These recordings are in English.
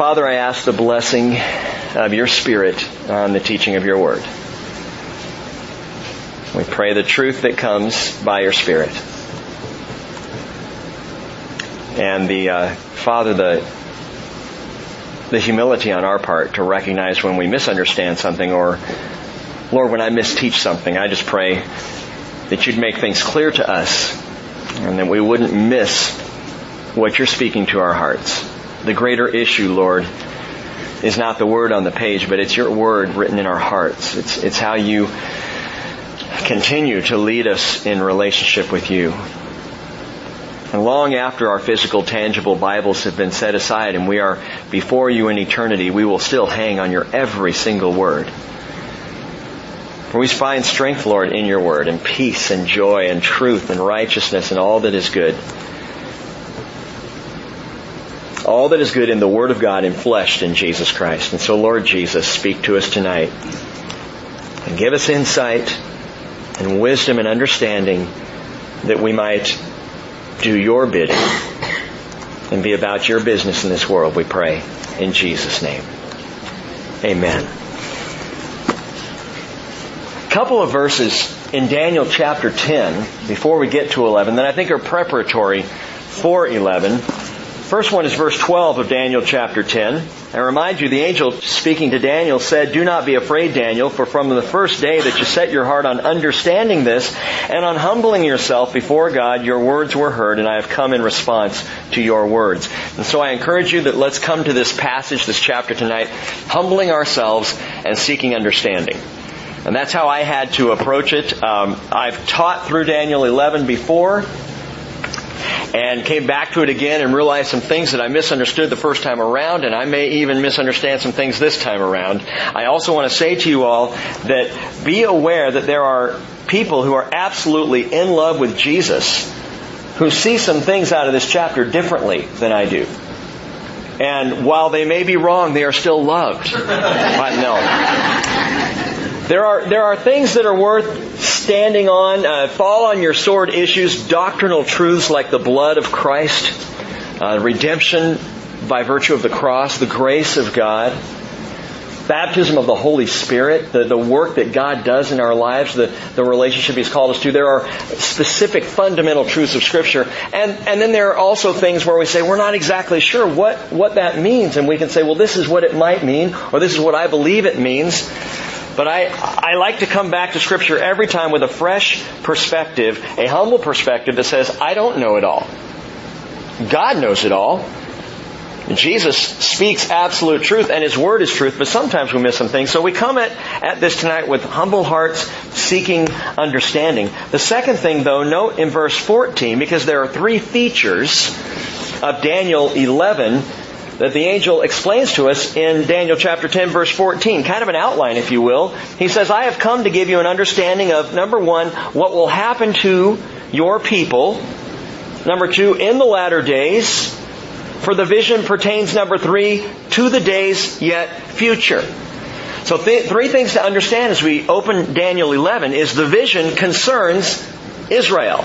Father, I ask the blessing of your Spirit on the teaching of your word. We pray the truth that comes by your Spirit. And the uh, Father, the the humility on our part to recognize when we misunderstand something or, Lord, when I misteach something, I just pray that you'd make things clear to us and that we wouldn't miss what you're speaking to our hearts. The greater issue, Lord, is not the word on the page, but it's your word written in our hearts. It's, it's how you continue to lead us in relationship with you. And long after our physical, tangible Bibles have been set aside and we are before you in eternity, we will still hang on your every single word. For we find strength, Lord, in your word, and peace and joy and truth and righteousness and all that is good. All that is good in the Word of God enfleshed in Jesus Christ. And so, Lord Jesus, speak to us tonight. And give us insight and wisdom and understanding that we might do your bidding and be about your business in this world, we pray. In Jesus' name. Amen. A couple of verses in Daniel chapter 10 before we get to 11 that I think are preparatory for 11. First one is verse 12 of Daniel chapter 10. I remind you, the angel speaking to Daniel said, Do not be afraid, Daniel, for from the first day that you set your heart on understanding this and on humbling yourself before God, your words were heard, and I have come in response to your words. And so I encourage you that let's come to this passage, this chapter tonight, humbling ourselves and seeking understanding. And that's how I had to approach it. Um, I've taught through Daniel 11 before and came back to it again and realized some things that I misunderstood the first time around, and I may even misunderstand some things this time around. I also want to say to you all that be aware that there are people who are absolutely in love with Jesus who see some things out of this chapter differently than I do. And while they may be wrong, they are still loved. no. There are, there are things that are worth standing on, uh, fall on your sword issues, doctrinal truths like the blood of Christ, uh, redemption by virtue of the cross, the grace of God, baptism of the Holy Spirit, the, the work that God does in our lives, the, the relationship He's called us to. There are specific fundamental truths of Scripture. And, and then there are also things where we say, we're not exactly sure what, what that means. And we can say, well, this is what it might mean, or this is what I believe it means. But I, I like to come back to Scripture every time with a fresh perspective, a humble perspective that says, I don't know it all. God knows it all. Jesus speaks absolute truth and His Word is truth, but sometimes we miss some things. So we come at, at this tonight with humble hearts seeking understanding. The second thing though, note in verse 14, because there are three features of Daniel 11 that the angel explains to us in Daniel chapter 10 verse 14. Kind of an outline, if you will. He says, I have come to give you an understanding of, number one, what will happen to your people. Number two, in the latter days. For the vision pertains, number three, to the days yet future. So th- three things to understand as we open Daniel 11 is the vision concerns Israel.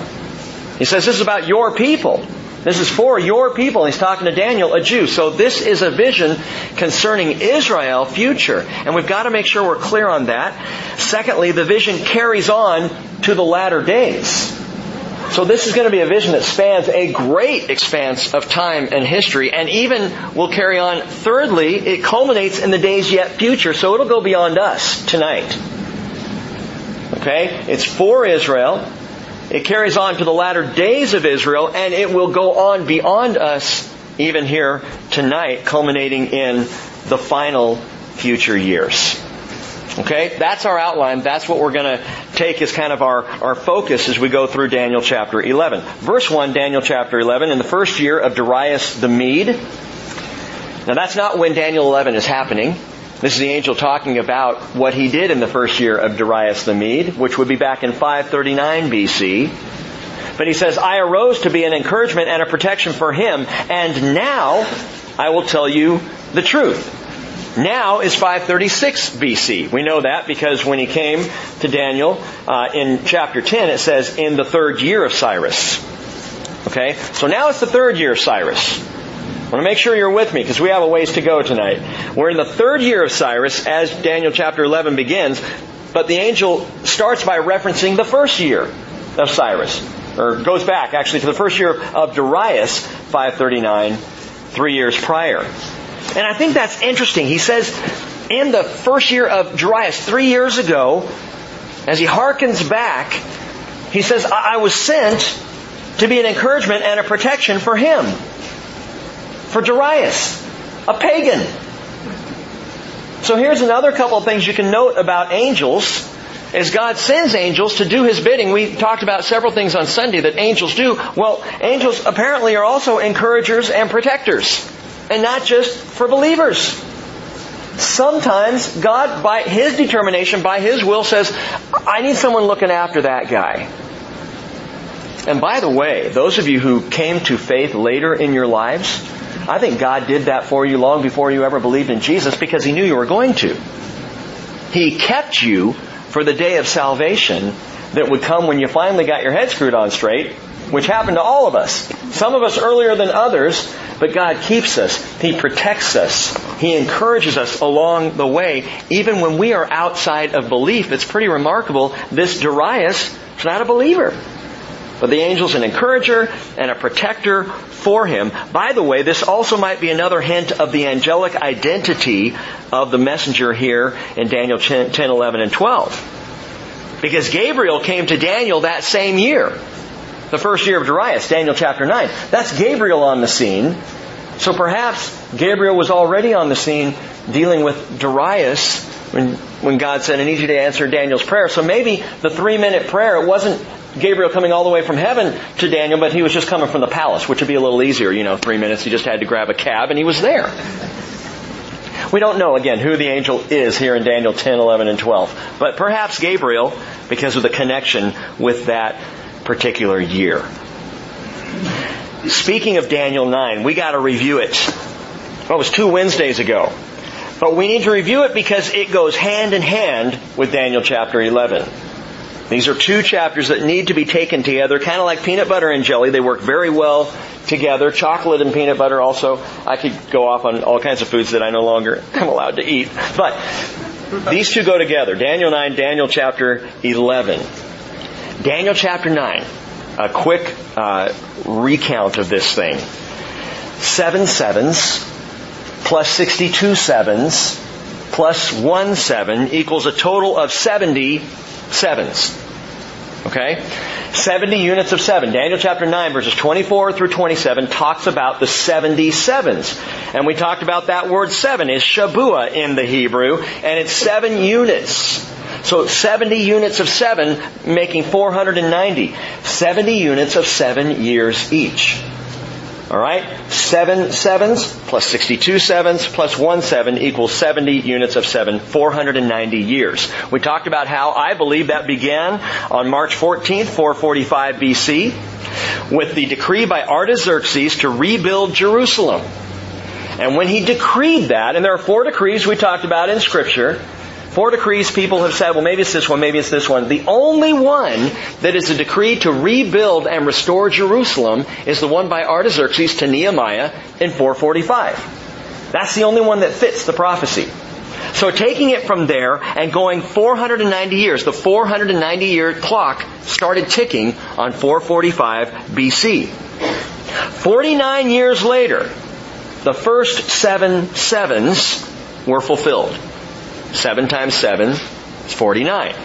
He says this is about your people. This is for your people. He's talking to Daniel, a Jew. So this is a vision concerning Israel future. And we've got to make sure we're clear on that. Secondly, the vision carries on to the latter days. So this is going to be a vision that spans a great expanse of time and history and even will carry on. Thirdly, it culminates in the days yet future. So it'll go beyond us tonight. Okay? It's for Israel. It carries on to the latter days of Israel, and it will go on beyond us even here tonight, culminating in the final future years. Okay, that's our outline. That's what we're going to take as kind of our, our focus as we go through Daniel chapter 11. Verse 1, Daniel chapter 11, in the first year of Darius the Mede. Now that's not when Daniel 11 is happening. This is the angel talking about what he did in the first year of Darius the Mede, which would be back in 539 BC. But he says, I arose to be an encouragement and a protection for him, and now I will tell you the truth. Now is 536 BC. We know that because when he came to Daniel uh, in chapter 10, it says, in the third year of Cyrus. Okay? So now it's the third year of Cyrus. I want to make sure you're with me because we have a ways to go tonight. We're in the third year of Cyrus as Daniel chapter 11 begins, but the angel starts by referencing the first year of Cyrus, or goes back actually to the first year of Darius, 539, three years prior. And I think that's interesting. He says, in the first year of Darius, three years ago, as he harkens back, he says, I was sent to be an encouragement and a protection for him. For Darius, a pagan. So here's another couple of things you can note about angels. As God sends angels to do His bidding, we talked about several things on Sunday that angels do. Well, angels apparently are also encouragers and protectors. And not just for believers. Sometimes God, by His determination, by His will, says, I need someone looking after that guy. And by the way, those of you who came to faith later in your lives, I think God did that for you long before you ever believed in Jesus because He knew you were going to. He kept you for the day of salvation that would come when you finally got your head screwed on straight, which happened to all of us. Some of us earlier than others, but God keeps us. He protects us. He encourages us along the way, even when we are outside of belief. It's pretty remarkable. This Darius is not a believer. But the angel's an encourager and a protector for him. By the way, this also might be another hint of the angelic identity of the messenger here in Daniel 10, 11, and 12. Because Gabriel came to Daniel that same year. The first year of Darius, Daniel chapter 9. That's Gabriel on the scene. So perhaps Gabriel was already on the scene dealing with Darius when, when God said, I need you to answer Daniel's prayer. So maybe the three minute prayer, it wasn't Gabriel coming all the way from heaven to Daniel, but he was just coming from the palace, which would be a little easier, you know, three minutes. He just had to grab a cab and he was there. We don't know, again, who the angel is here in Daniel 10, 11, and 12. But perhaps Gabriel, because of the connection with that particular year. Speaking of Daniel 9, we gotta review it. Well, it was two Wednesdays ago. But we need to review it because it goes hand in hand with Daniel chapter 11. These are two chapters that need to be taken together, kind of like peanut butter and jelly. They work very well together. Chocolate and peanut butter also. I could go off on all kinds of foods that I no longer am allowed to eat. But these two go together. Daniel 9, Daniel chapter 11. Daniel chapter 9. A quick uh, recount of this thing. Seven sevens plus 62 sevens plus one seven equals a total of 70 sevens. Okay? 70 units of seven. Daniel chapter 9 verses 24 through 27 talks about the 70 sevens. And we talked about that word seven is Shabua in the Hebrew, and it's seven units. So 70 units of seven making 490. 70 units of seven years each. Alright? Seven sevens plus 62 sevens plus one seven equals 70 units of seven, 490 years. We talked about how I believe that began on March 14th, 445 BC, with the decree by Artaxerxes to rebuild Jerusalem. And when he decreed that, and there are four decrees we talked about in scripture, Four decrees people have said, well, maybe it's this one, maybe it's this one. The only one that is a decree to rebuild and restore Jerusalem is the one by Artaxerxes to Nehemiah in 445. That's the only one that fits the prophecy. So taking it from there and going 490 years, the 490 year clock started ticking on 445 BC. 49 years later, the first seven sevens were fulfilled. 7 times 7 is 49.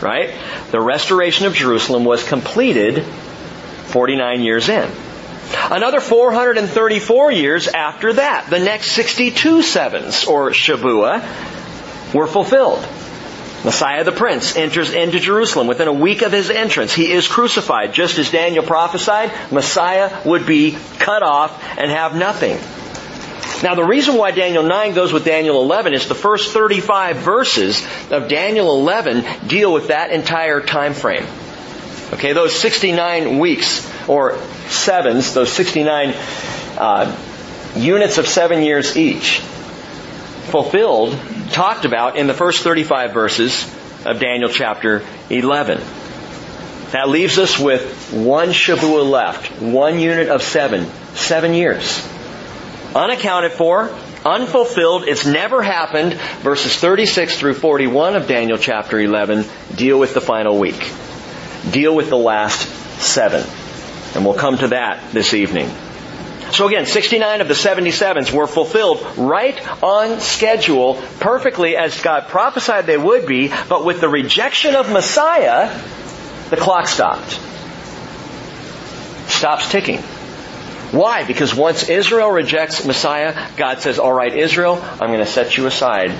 Right? The restoration of Jerusalem was completed 49 years in. Another 434 years after that, the next 62 sevens, or Shabua, were fulfilled. Messiah the Prince enters into Jerusalem within a week of his entrance. He is crucified. Just as Daniel prophesied, Messiah would be cut off and have nothing. Now the reason why Daniel 9 goes with Daniel 11 is the first 35 verses of Daniel 11 deal with that entire time frame. Okay, those 69 weeks, or sevens, those 69 uh, units of seven years each, fulfilled, talked about in the first 35 verses of Daniel chapter 11. That leaves us with one Shavua left, one unit of seven, seven years. Unaccounted for, unfulfilled, it's never happened. Verses 36 through 41 of Daniel chapter 11 deal with the final week. Deal with the last seven. And we'll come to that this evening. So again, 69 of the 77s were fulfilled right on schedule, perfectly as God prophesied they would be, but with the rejection of Messiah, the clock stopped. Stops ticking. Why? Because once Israel rejects Messiah, God says, alright Israel, I'm going to set you aside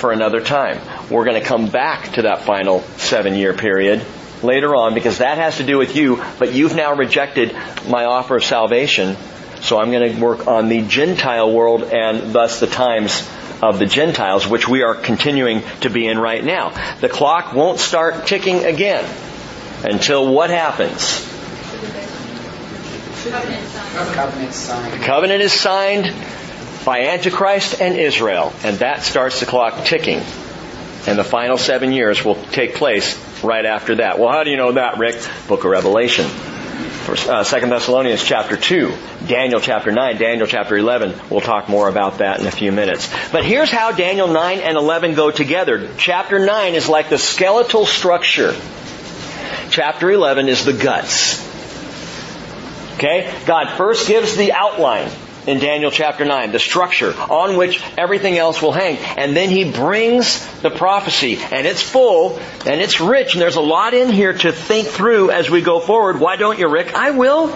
for another time. We're going to come back to that final seven year period later on because that has to do with you, but you've now rejected my offer of salvation. So I'm going to work on the Gentile world and thus the times of the Gentiles, which we are continuing to be in right now. The clock won't start ticking again until what happens? The covenant is signed by Antichrist and Israel, and that starts the clock ticking. And the final seven years will take place right after that. Well, how do you know that, Rick? Book of Revelation. Uh, Second Thessalonians chapter 2, Daniel chapter 9, Daniel chapter 11. We'll talk more about that in a few minutes. But here's how Daniel 9 and 11 go together. Chapter 9 is like the skeletal structure. Chapter 11 is the guts. Okay? God first gives the outline in Daniel chapter 9, the structure on which everything else will hang. And then he brings the prophecy, and it's full, and it's rich, and there's a lot in here to think through as we go forward. Why don't you, Rick? I will.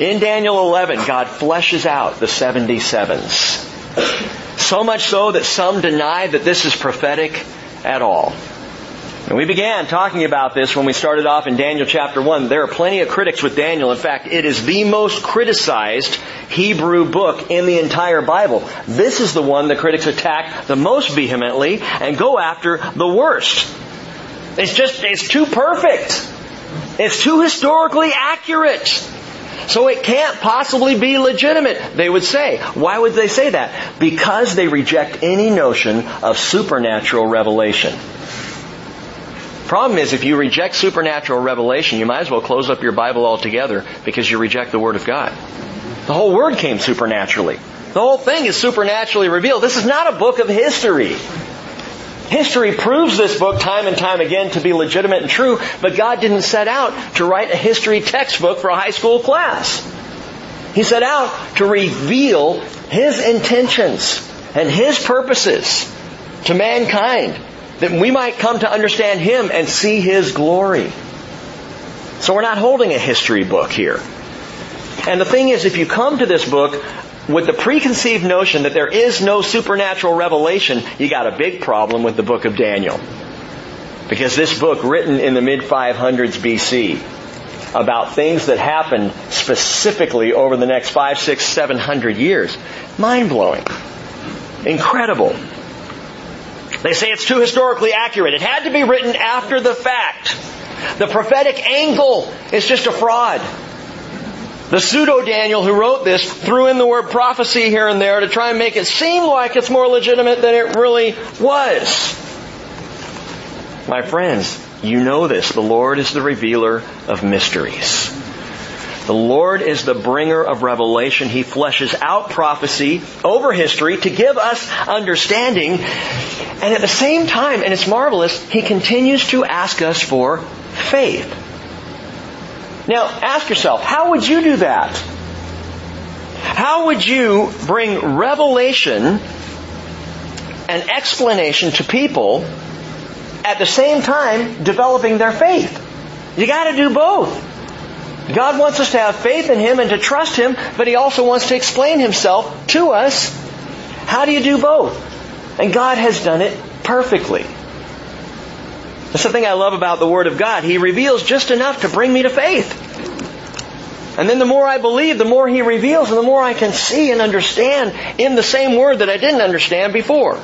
In Daniel 11, God fleshes out the 77s. So much so that some deny that this is prophetic at all. And we began talking about this when we started off in Daniel chapter 1. There are plenty of critics with Daniel. In fact, it is the most criticized Hebrew book in the entire Bible. This is the one the critics attack the most vehemently and go after the worst. It's just, it's too perfect. It's too historically accurate. So it can't possibly be legitimate, they would say. Why would they say that? Because they reject any notion of supernatural revelation. The problem is, if you reject supernatural revelation, you might as well close up your Bible altogether because you reject the Word of God. The whole Word came supernaturally. The whole thing is supernaturally revealed. This is not a book of history. History proves this book time and time again to be legitimate and true, but God didn't set out to write a history textbook for a high school class. He set out to reveal His intentions and His purposes to mankind that we might come to understand Him and see His glory. So we're not holding a history book here. And the thing is, if you come to this book with the preconceived notion that there is no supernatural revelation, you got a big problem with the book of Daniel. Because this book, written in the mid 500s BC, about things that happened specifically over the next five, six, seven hundred years, mind blowing. Incredible. They say it's too historically accurate. It had to be written after the fact. The prophetic angle is just a fraud. The pseudo Daniel who wrote this threw in the word prophecy here and there to try and make it seem like it's more legitimate than it really was. My friends, you know this. The Lord is the revealer of mysteries. The Lord is the bringer of revelation. He fleshes out prophecy over history to give us understanding. And at the same time, and it's marvelous, He continues to ask us for faith. Now, ask yourself, how would you do that? How would you bring revelation and explanation to people at the same time developing their faith? You gotta do both. God wants us to have faith in Him and to trust Him, but He also wants to explain Himself to us. How do you do both? And God has done it perfectly. That's the thing I love about the Word of God. He reveals just enough to bring me to faith. And then the more I believe, the more He reveals and the more I can see and understand in the same Word that I didn't understand before.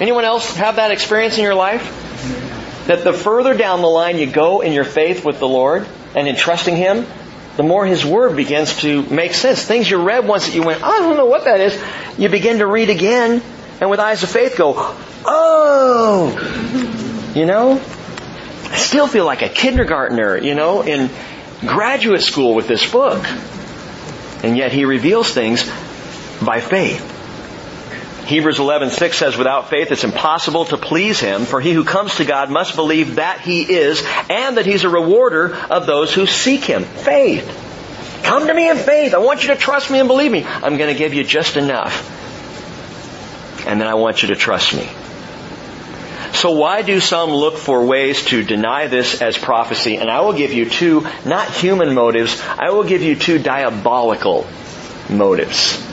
Anyone else have that experience in your life? That the further down the line you go in your faith with the Lord, and in trusting Him, the more His Word begins to make sense. Things you read once that you went, oh, I don't know what that is, you begin to read again, and with eyes of faith go, oh! You know? I still feel like a kindergartner, you know, in graduate school with this book. And yet he reveals things by faith. Hebrews 11:6 says without faith it's impossible to please him for he who comes to God must believe that he is and that he's a rewarder of those who seek him. Faith. Come to me in faith. I want you to trust me and believe me. I'm going to give you just enough. And then I want you to trust me. So why do some look for ways to deny this as prophecy? And I will give you two, not human motives, I will give you two diabolical motives.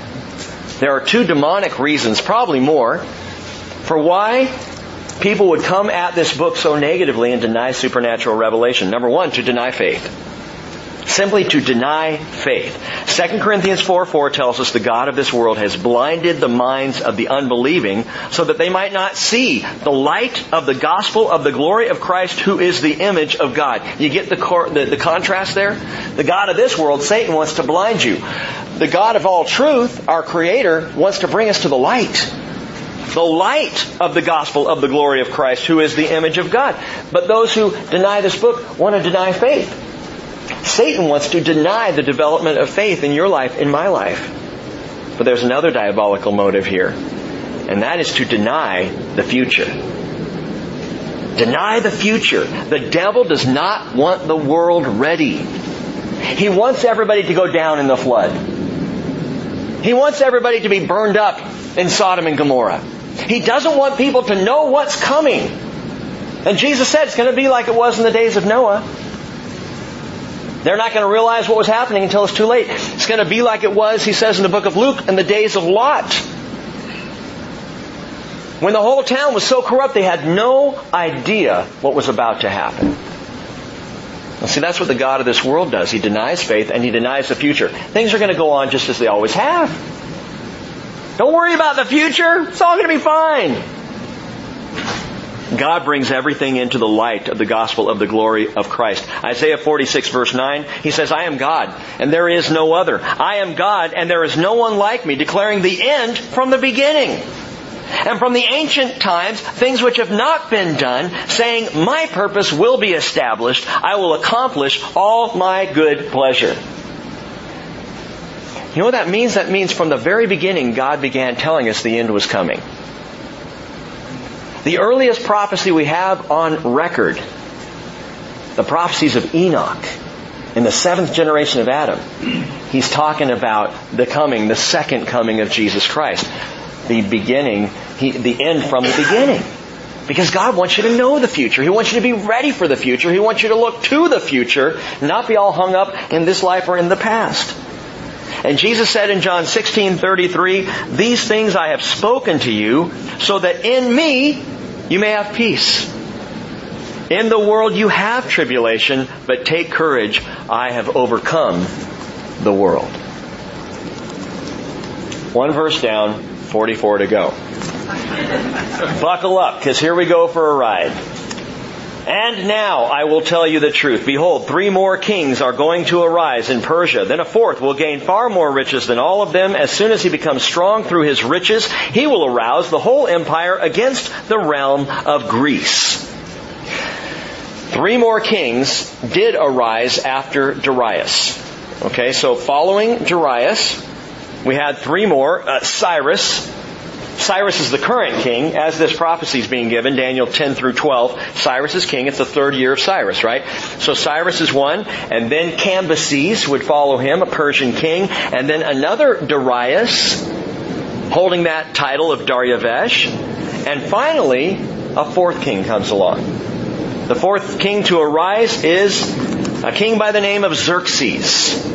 There are two demonic reasons, probably more, for why people would come at this book so negatively and deny supernatural revelation. Number one, to deny faith simply to deny faith. 2 Corinthians 4 4 tells us the God of this world has blinded the minds of the unbelieving so that they might not see the light of the gospel of the glory of Christ who is the image of God. You get the, cor- the, the contrast there? The God of this world, Satan wants to blind you. The God of all truth, our creator, wants to bring us to the light the light of the gospel of the glory of Christ, who is the image of God. But those who deny this book want to deny faith. Satan wants to deny the development of faith in your life, in my life. But there's another diabolical motive here, and that is to deny the future. Deny the future. The devil does not want the world ready. He wants everybody to go down in the flood. He wants everybody to be burned up in Sodom and Gomorrah. He doesn't want people to know what's coming. And Jesus said it's going to be like it was in the days of Noah. They're not going to realize what was happening until it's too late. It's going to be like it was, he says in the book of Luke, in the days of Lot. When the whole town was so corrupt, they had no idea what was about to happen. Well, see, that's what the God of this world does. He denies faith and he denies the future. Things are going to go on just as they always have. Don't worry about the future. It's all going to be fine. God brings everything into the light of the gospel of the glory of Christ. Isaiah 46 verse 9, he says, I am God, and there is no other. I am God, and there is no one like me, declaring the end from the beginning. And from the ancient times, things which have not been done, saying, My purpose will be established. I will accomplish all my good pleasure. You know what that means? That means from the very beginning, God began telling us the end was coming. The earliest prophecy we have on record, the prophecies of Enoch in the seventh generation of Adam, he's talking about the coming, the second coming of Jesus Christ. The beginning, he, the end from the beginning. Because God wants you to know the future. He wants you to be ready for the future. He wants you to look to the future, not be all hung up in this life or in the past. And Jesus said in John 16:33, "These things I have spoken to you so that in me you may have peace. In the world you have tribulation, but take courage. I have overcome the world. One verse down, 44 to go. Buckle up, because here we go for a ride. And now I will tell you the truth. Behold, three more kings are going to arise in Persia. Then a fourth will gain far more riches than all of them. As soon as he becomes strong through his riches, he will arouse the whole empire against the realm of Greece. Three more kings did arise after Darius. Okay, so following Darius, we had three more. Uh, Cyrus, Cyrus is the current king as this prophecy is being given, Daniel 10 through 12. Cyrus is king. It's the third year of Cyrus, right? So Cyrus is one, and then Cambyses would follow him, a Persian king, and then another Darius, holding that title of Darius, and finally, a fourth king comes along. The fourth king to arise is a king by the name of Xerxes.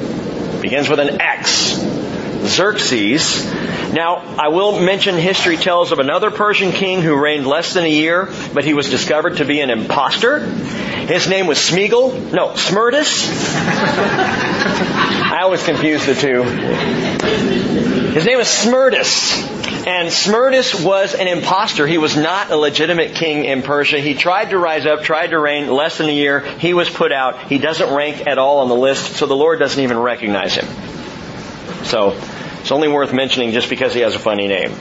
Begins with an X. Xerxes now, I will mention history tells of another Persian king who reigned less than a year, but he was discovered to be an impostor. His name was Smeagol. No, Smerdis. I always confuse the two. His name was Smerdis. And Smerdis was an impostor. He was not a legitimate king in Persia. He tried to rise up, tried to reign less than a year. He was put out. He doesn't rank at all on the list, so the Lord doesn't even recognize him. So, it's only worth mentioning just because he has a funny name.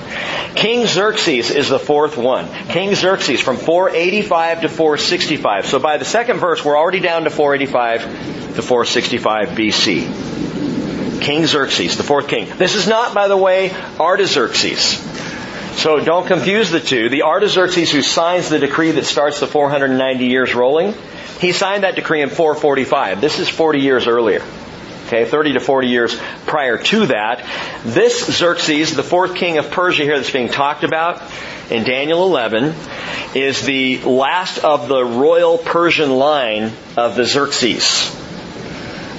King Xerxes is the fourth one. King Xerxes from 485 to 465. So by the second verse, we're already down to 485 to 465 BC. King Xerxes, the fourth king. This is not, by the way, Artaxerxes. So don't confuse the two. The Artaxerxes who signs the decree that starts the 490 years rolling, he signed that decree in 445. This is 40 years earlier. Okay, 30 to 40 years prior to that. This Xerxes, the fourth king of Persia here that's being talked about in Daniel 11, is the last of the royal Persian line of the Xerxes.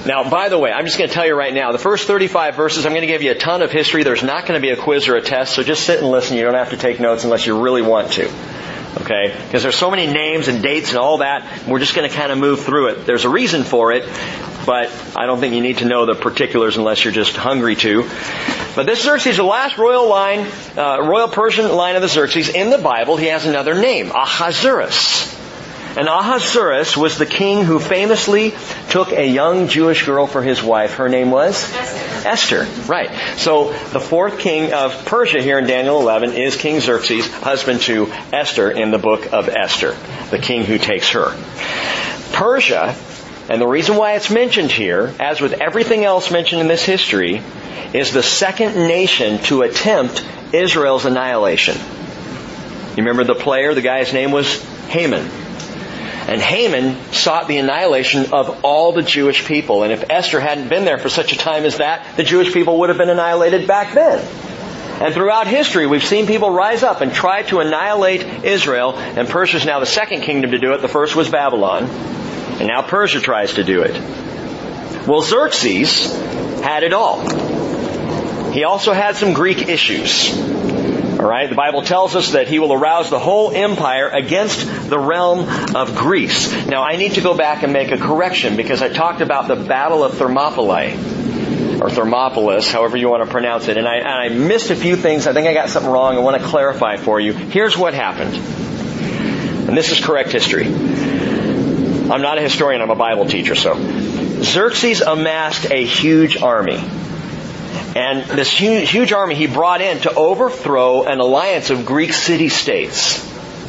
Now, by the way, I'm just going to tell you right now, the first 35 verses, I'm going to give you a ton of history. There's not going to be a quiz or a test, so just sit and listen. You don't have to take notes unless you really want to. Okay? Because there's so many names and dates and all that. We're just going to kind of move through it. There's a reason for it, but I don't think you need to know the particulars unless you're just hungry to. But this Xerxes, the last royal line, uh, royal Persian line of the Xerxes, in the Bible, he has another name, Ahasuerus. And Ahasuerus was the king who famously took a young Jewish girl for his wife. Her name was? Esther. Esther. Right. So the fourth king of Persia here in Daniel 11 is King Xerxes, husband to Esther in the book of Esther, the king who takes her. Persia, and the reason why it's mentioned here, as with everything else mentioned in this history, is the second nation to attempt Israel's annihilation. You remember the player? The guy's name was Haman. And Haman sought the annihilation of all the Jewish people. And if Esther hadn't been there for such a time as that, the Jewish people would have been annihilated back then. And throughout history, we've seen people rise up and try to annihilate Israel, and Persia is now the second kingdom to do it. The first was Babylon, and now Persia tries to do it. Well, Xerxes had it all. He also had some Greek issues. Alright, the Bible tells us that he will arouse the whole empire against the realm of Greece. Now I need to go back and make a correction because I talked about the Battle of Thermopylae or Thermopolis, however you want to pronounce it. And I, and I, missed a few things. I think I got something wrong. I want to clarify for you. Here's what happened. And this is correct history. I'm not a historian, I'm a Bible teacher, so. Xerxes amassed a huge army. And this huge, huge army he brought in to overthrow an alliance of Greek city-states.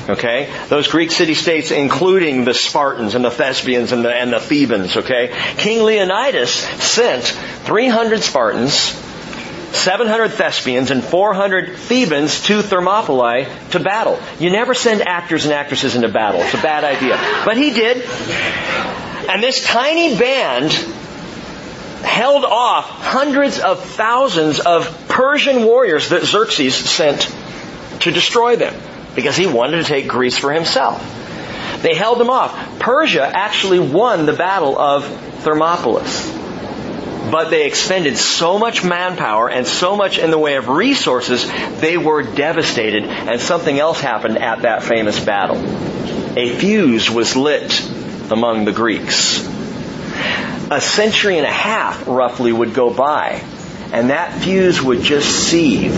Okay? Those Greek city-states including the Spartans and the Thespians and the, and the Thebans, okay? King Leonidas sent 300 Spartans, 700 Thespians, and 400 Thebans to Thermopylae to battle. You never send actors and actresses into battle. It's a bad idea. But he did. And this tiny band held off hundreds of thousands of Persian warriors that Xerxes sent to destroy them because he wanted to take Greece for himself. They held them off. Persia actually won the battle of Thermopolis. But they expended so much manpower and so much in the way of resources, they were devastated and something else happened at that famous battle. A fuse was lit among the Greeks a century and a half roughly would go by and that fuse would just seethe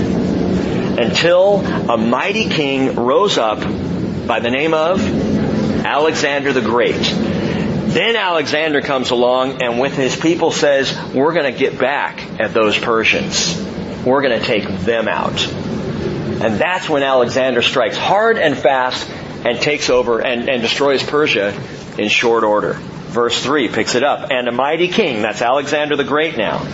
until a mighty king rose up by the name of Alexander the Great. Then Alexander comes along and with his people says, we're going to get back at those Persians. We're going to take them out. And that's when Alexander strikes hard and fast and takes over and, and destroys Persia in short order. Verse 3 picks it up. And a mighty king, that's Alexander the Great now,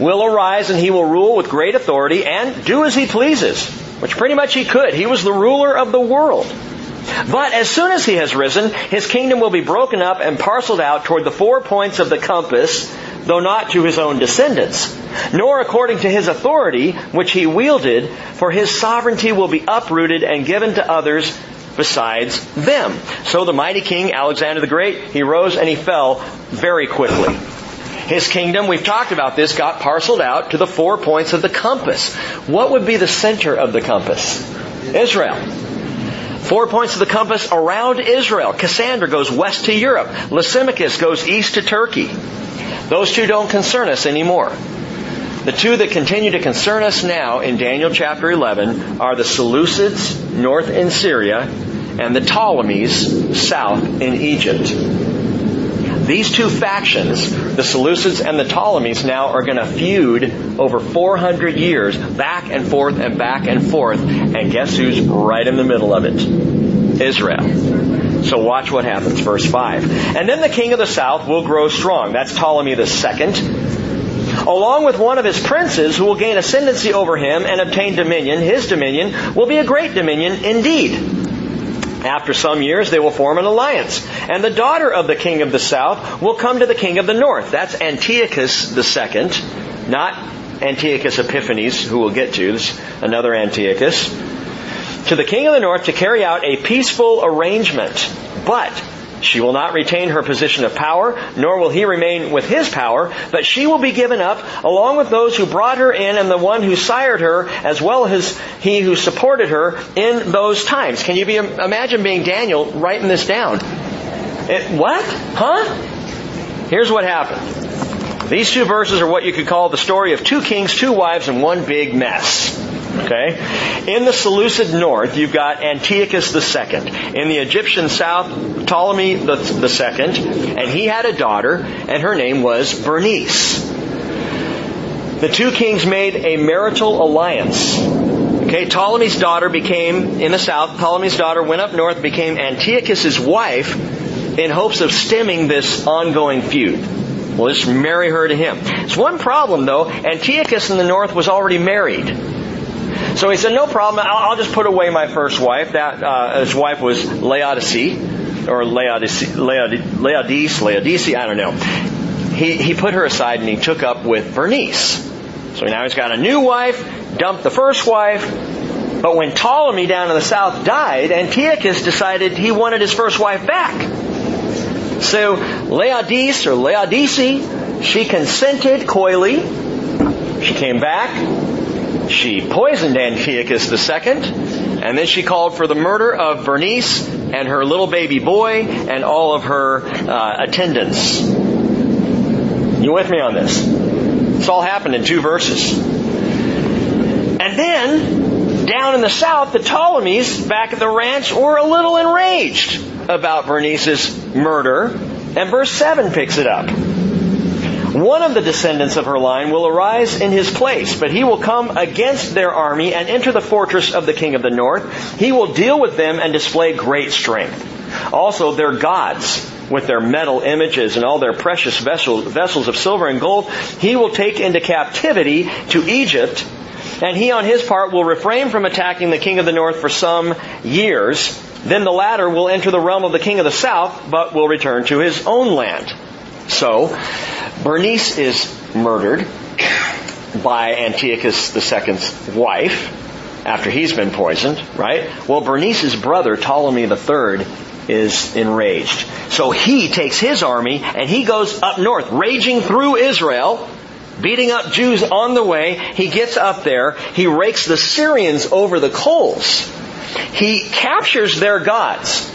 will arise and he will rule with great authority and do as he pleases. Which pretty much he could. He was the ruler of the world. But as soon as he has risen, his kingdom will be broken up and parceled out toward the four points of the compass, though not to his own descendants, nor according to his authority, which he wielded, for his sovereignty will be uprooted and given to others besides them. So the mighty king, Alexander the Great, he rose and he fell very quickly. His kingdom, we've talked about this, got parceled out to the four points of the compass. What would be the center of the compass? Israel. Four points of the compass around Israel. Cassander goes west to Europe. Lysimachus goes east to Turkey. Those two don't concern us anymore. The two that continue to concern us now in Daniel chapter 11 are the Seleucids north in Syria and the Ptolemies south in Egypt. These two factions, the Seleucids and the Ptolemies, now are going to feud over 400 years, back and forth and back and forth. And guess who's right in the middle of it? Israel. So watch what happens. Verse 5. And then the king of the south will grow strong. That's Ptolemy the second along with one of his princes who will gain ascendancy over him and obtain dominion. His dominion will be a great dominion indeed. After some years, they will form an alliance. And the daughter of the king of the south will come to the king of the north. That's Antiochus second, not Antiochus Epiphanes, who we'll get to. This another Antiochus. To the king of the north to carry out a peaceful arrangement. But she will not retain her position of power, nor will he remain with his power, but she will be given up along with those who brought her in and the one who sired her, as well as he who supported her in those times. Can you be, imagine being Daniel writing this down? It, what? Huh? Here's what happened. These two verses are what you could call the story of two kings, two wives, and one big mess. Okay? In the Seleucid north, you've got Antiochus II. In the Egyptian south, Ptolemy the and he had a daughter, and her name was Bernice. The two kings made a marital alliance. Okay, Ptolemy's daughter became, in the south, Ptolemy's daughter went up north, became Antiochus's wife in hopes of stemming this ongoing feud. Well, just marry her to him. It's one problem though. Antiochus in the north was already married. So he said, no problem. I'll, I'll just put away my first wife. That uh, his wife was Laodice or Laodice, Laodice, Laodice. I don't know. He he put her aside and he took up with Bernice. So now he's got a new wife. Dumped the first wife. But when Ptolemy down in the south died, Antiochus decided he wanted his first wife back. So Laodice or Laodice, she consented coyly. She came back. She poisoned Antiochus II, and then she called for the murder of Bernice and her little baby boy and all of her uh, attendants. You with me on this? This all happened in two verses. And then, down in the south, the Ptolemies back at the ranch were a little enraged about Bernice's murder, and verse 7 picks it up. One of the descendants of her line will arise in his place, but he will come against their army and enter the fortress of the king of the north. He will deal with them and display great strength. Also, their gods, with their metal images and all their precious vessels, vessels of silver and gold, he will take into captivity to Egypt, and he on his part will refrain from attacking the king of the north for some years. Then the latter will enter the realm of the king of the south, but will return to his own land. So, Bernice is murdered by Antiochus II's wife after he's been poisoned, right? Well, Bernice's brother, Ptolemy III, is enraged. So he takes his army and he goes up north, raging through Israel, beating up Jews on the way. He gets up there. He rakes the Syrians over the coals. He captures their gods.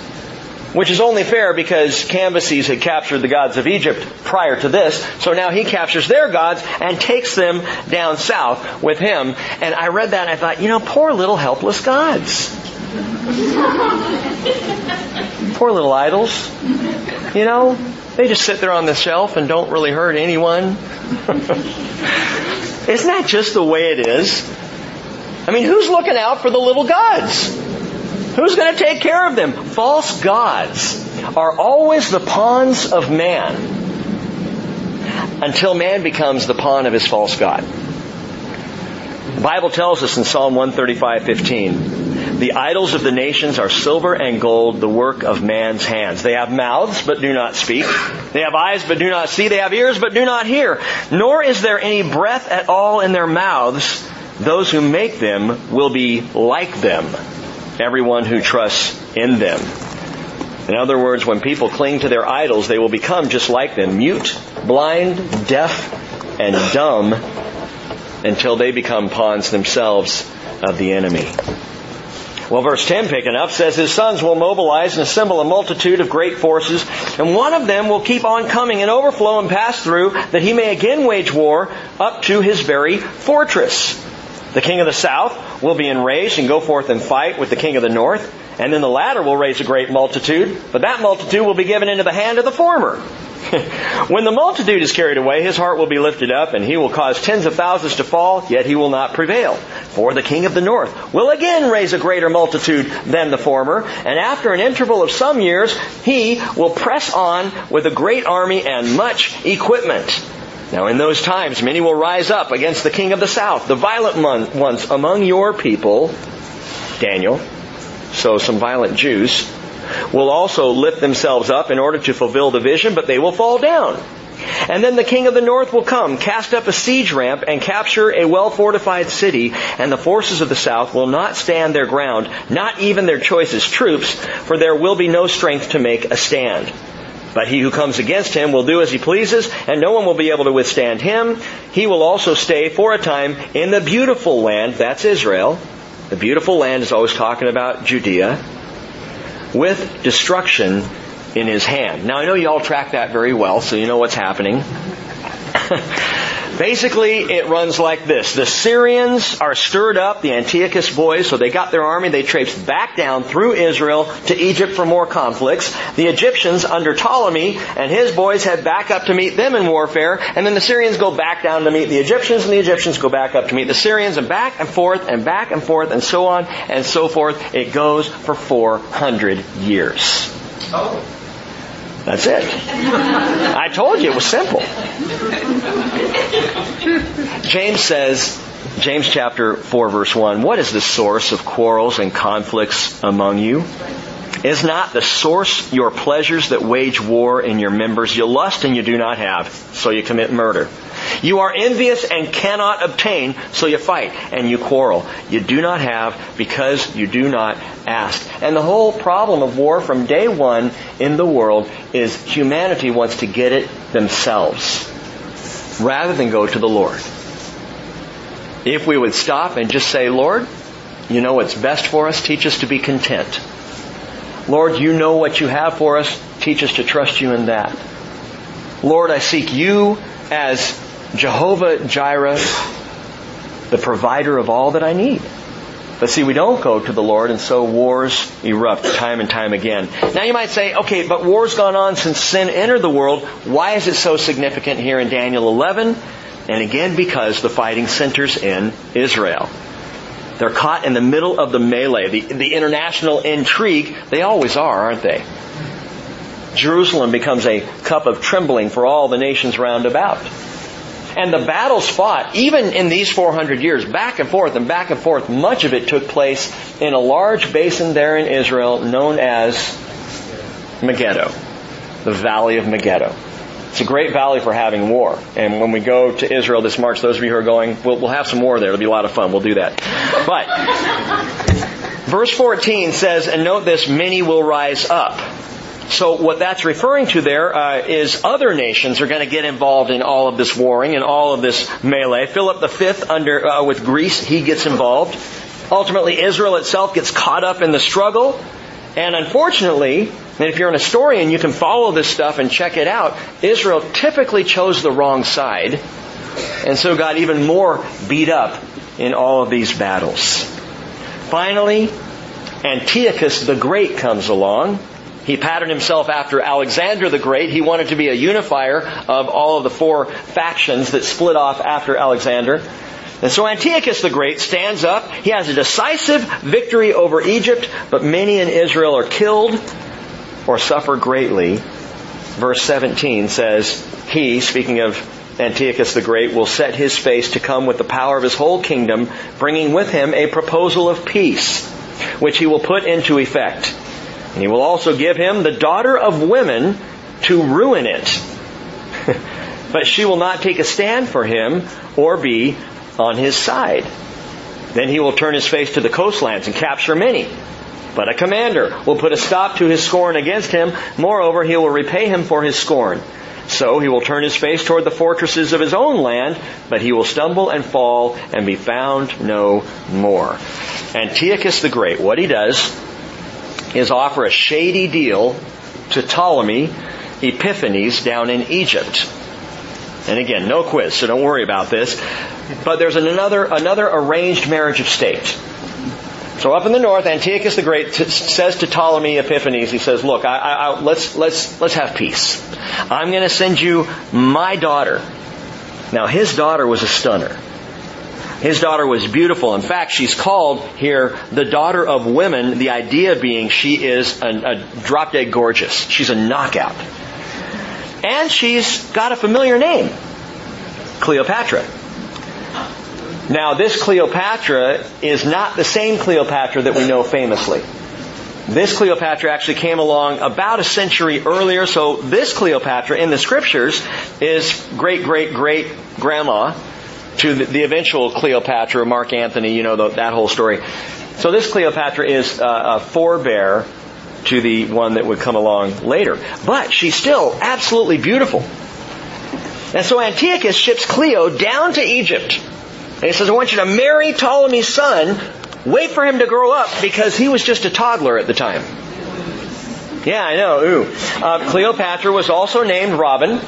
Which is only fair because Cambyses had captured the gods of Egypt prior to this. So now he captures their gods and takes them down south with him. And I read that and I thought, you know, poor little helpless gods. poor little idols. You know, they just sit there on the shelf and don't really hurt anyone. Isn't that just the way it is? I mean, who's looking out for the little gods? Who's going to take care of them? False gods are always the pawns of man until man becomes the pawn of his false god. The Bible tells us in Psalm 135:15, the idols of the nations are silver and gold, the work of man's hands. They have mouths but do not speak. They have eyes but do not see. They have ears but do not hear. Nor is there any breath at all in their mouths. Those who make them will be like them everyone who trusts in them. In other words, when people cling to their idols, they will become just like them, mute, blind, deaf, and dumb until they become pawns themselves of the enemy. Well, verse 10 picking up says, His sons will mobilize and assemble a multitude of great forces, and one of them will keep on coming and overflow and pass through, that he may again wage war up to his very fortress. The king of the south will be enraged and go forth and fight with the king of the north, and then the latter will raise a great multitude, but that multitude will be given into the hand of the former. when the multitude is carried away, his heart will be lifted up, and he will cause tens of thousands to fall, yet he will not prevail. For the king of the north will again raise a greater multitude than the former, and after an interval of some years, he will press on with a great army and much equipment. Now in those times, many will rise up against the king of the south, the violent ones among your people, Daniel, so some violent Jews, will also lift themselves up in order to fulfill the vision, but they will fall down. And then the king of the north will come, cast up a siege ramp, and capture a well fortified city, and the forces of the south will not stand their ground, not even their choicest troops, for there will be no strength to make a stand. But he who comes against him will do as he pleases, and no one will be able to withstand him. He will also stay for a time in the beautiful land, that's Israel. The beautiful land is always talking about Judea, with destruction in his hand. Now I know you all track that very well, so you know what's happening. Basically, it runs like this. The Syrians are stirred up, the Antiochus boys, so they got their army, they traipsed back down through Israel to Egypt for more conflicts. The Egyptians under Ptolemy and his boys head back up to meet them in warfare, and then the Syrians go back down to meet the Egyptians, and the Egyptians go back up to meet the Syrians, and back and forth, and back and forth, and so on, and so forth. It goes for 400 years. Oh. That's it. I told you it was simple. James says, James chapter 4 verse 1, what is the source of quarrels and conflicts among you? Is not the source your pleasures that wage war in your members? You lust and you do not have, so you commit murder. You are envious and cannot obtain, so you fight and you quarrel. You do not have because you do not ask. And the whole problem of war from day one in the world is humanity wants to get it themselves rather than go to the Lord. If we would stop and just say, Lord, you know what's best for us, teach us to be content. Lord, you know what you have for us, teach us to trust you in that. Lord, I seek you as Jehovah Jireh, the provider of all that I need. But see, we don't go to the Lord, and so wars erupt time and time again. Now you might say, okay, but war's gone on since sin entered the world. Why is it so significant here in Daniel 11? And again, because the fighting centers in Israel. They're caught in the middle of the melee, the, the international intrigue. They always are, aren't they? Jerusalem becomes a cup of trembling for all the nations round about. And the battles fought, even in these 400 years, back and forth and back and forth, much of it took place in a large basin there in Israel known as Megiddo, the Valley of Megiddo. It's a great valley for having war. And when we go to Israel this March, those of you who are going, we'll, we'll have some war there. It'll be a lot of fun. We'll do that. But, verse 14 says, and note this, many will rise up. So what that's referring to there uh, is other nations are going to get involved in all of this warring and all of this melee. Philip V under uh, with Greece, he gets involved. Ultimately, Israel itself gets caught up in the struggle. And unfortunately, and if you're an historian, you can follow this stuff and check it out. Israel typically chose the wrong side, and so got even more beat up in all of these battles. Finally, Antiochus the Great comes along, he patterned himself after Alexander the Great. He wanted to be a unifier of all of the four factions that split off after Alexander. And so Antiochus the Great stands up. He has a decisive victory over Egypt, but many in Israel are killed or suffer greatly. Verse 17 says, He, speaking of Antiochus the Great, will set his face to come with the power of his whole kingdom, bringing with him a proposal of peace, which he will put into effect. And he will also give him the daughter of women to ruin it. but she will not take a stand for him or be on his side. Then he will turn his face to the coastlands and capture many. But a commander will put a stop to his scorn against him. Moreover, he will repay him for his scorn. So he will turn his face toward the fortresses of his own land, but he will stumble and fall and be found no more. Antiochus the Great, what he does is offer a shady deal to Ptolemy Epiphanes down in Egypt. And again, no quiz, so don't worry about this. But there's another, another arranged marriage of state. So up in the north, Antiochus the Great t- says to Ptolemy Epiphanes, he says, look, I, I, I, let's, let's, let's have peace. I'm going to send you my daughter. Now his daughter was a stunner. His daughter was beautiful. In fact, she's called here the daughter of women, the idea being she is a, a drop dead gorgeous. She's a knockout. And she's got a familiar name. Cleopatra. Now, this Cleopatra is not the same Cleopatra that we know famously. This Cleopatra actually came along about a century earlier, so this Cleopatra in the scriptures is great great great grandma to the, the eventual Cleopatra, Mark Antony, you know the, that whole story. So this Cleopatra is uh, a forebear to the one that would come along later. But she's still absolutely beautiful. And so Antiochus ships Cleo down to Egypt. And he says, I want you to marry Ptolemy's son. Wait for him to grow up because he was just a toddler at the time. Yeah, I know. Ooh. Uh, Cleopatra was also named Robin.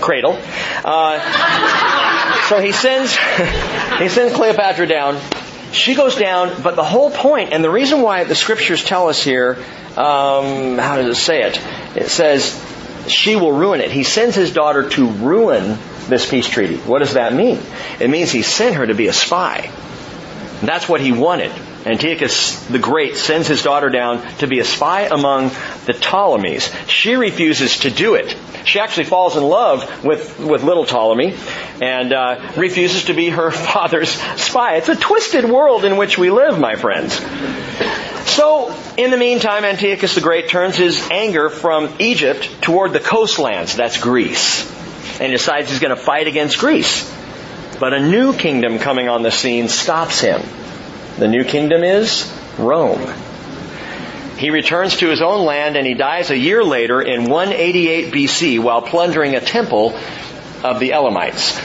Cradle. Uh, so he sends, he sends Cleopatra down. She goes down, but the whole point, and the reason why the scriptures tell us here, um, how does it say it? It says, she will ruin it. He sends his daughter to ruin this peace treaty. What does that mean? It means he sent her to be a spy. That's what he wanted. Antiochus the Great sends his daughter down to be a spy among the Ptolemies. She refuses to do it. She actually falls in love with, with little Ptolemy and uh, refuses to be her father's spy. It's a twisted world in which we live, my friends. So, in the meantime, Antiochus the Great turns his anger from Egypt toward the coastlands. That's Greece. And decides he's going to fight against Greece. But a new kingdom coming on the scene stops him. The new kingdom is Rome. He returns to his own land and he dies a year later in 188 BC while plundering a temple of the Elamites.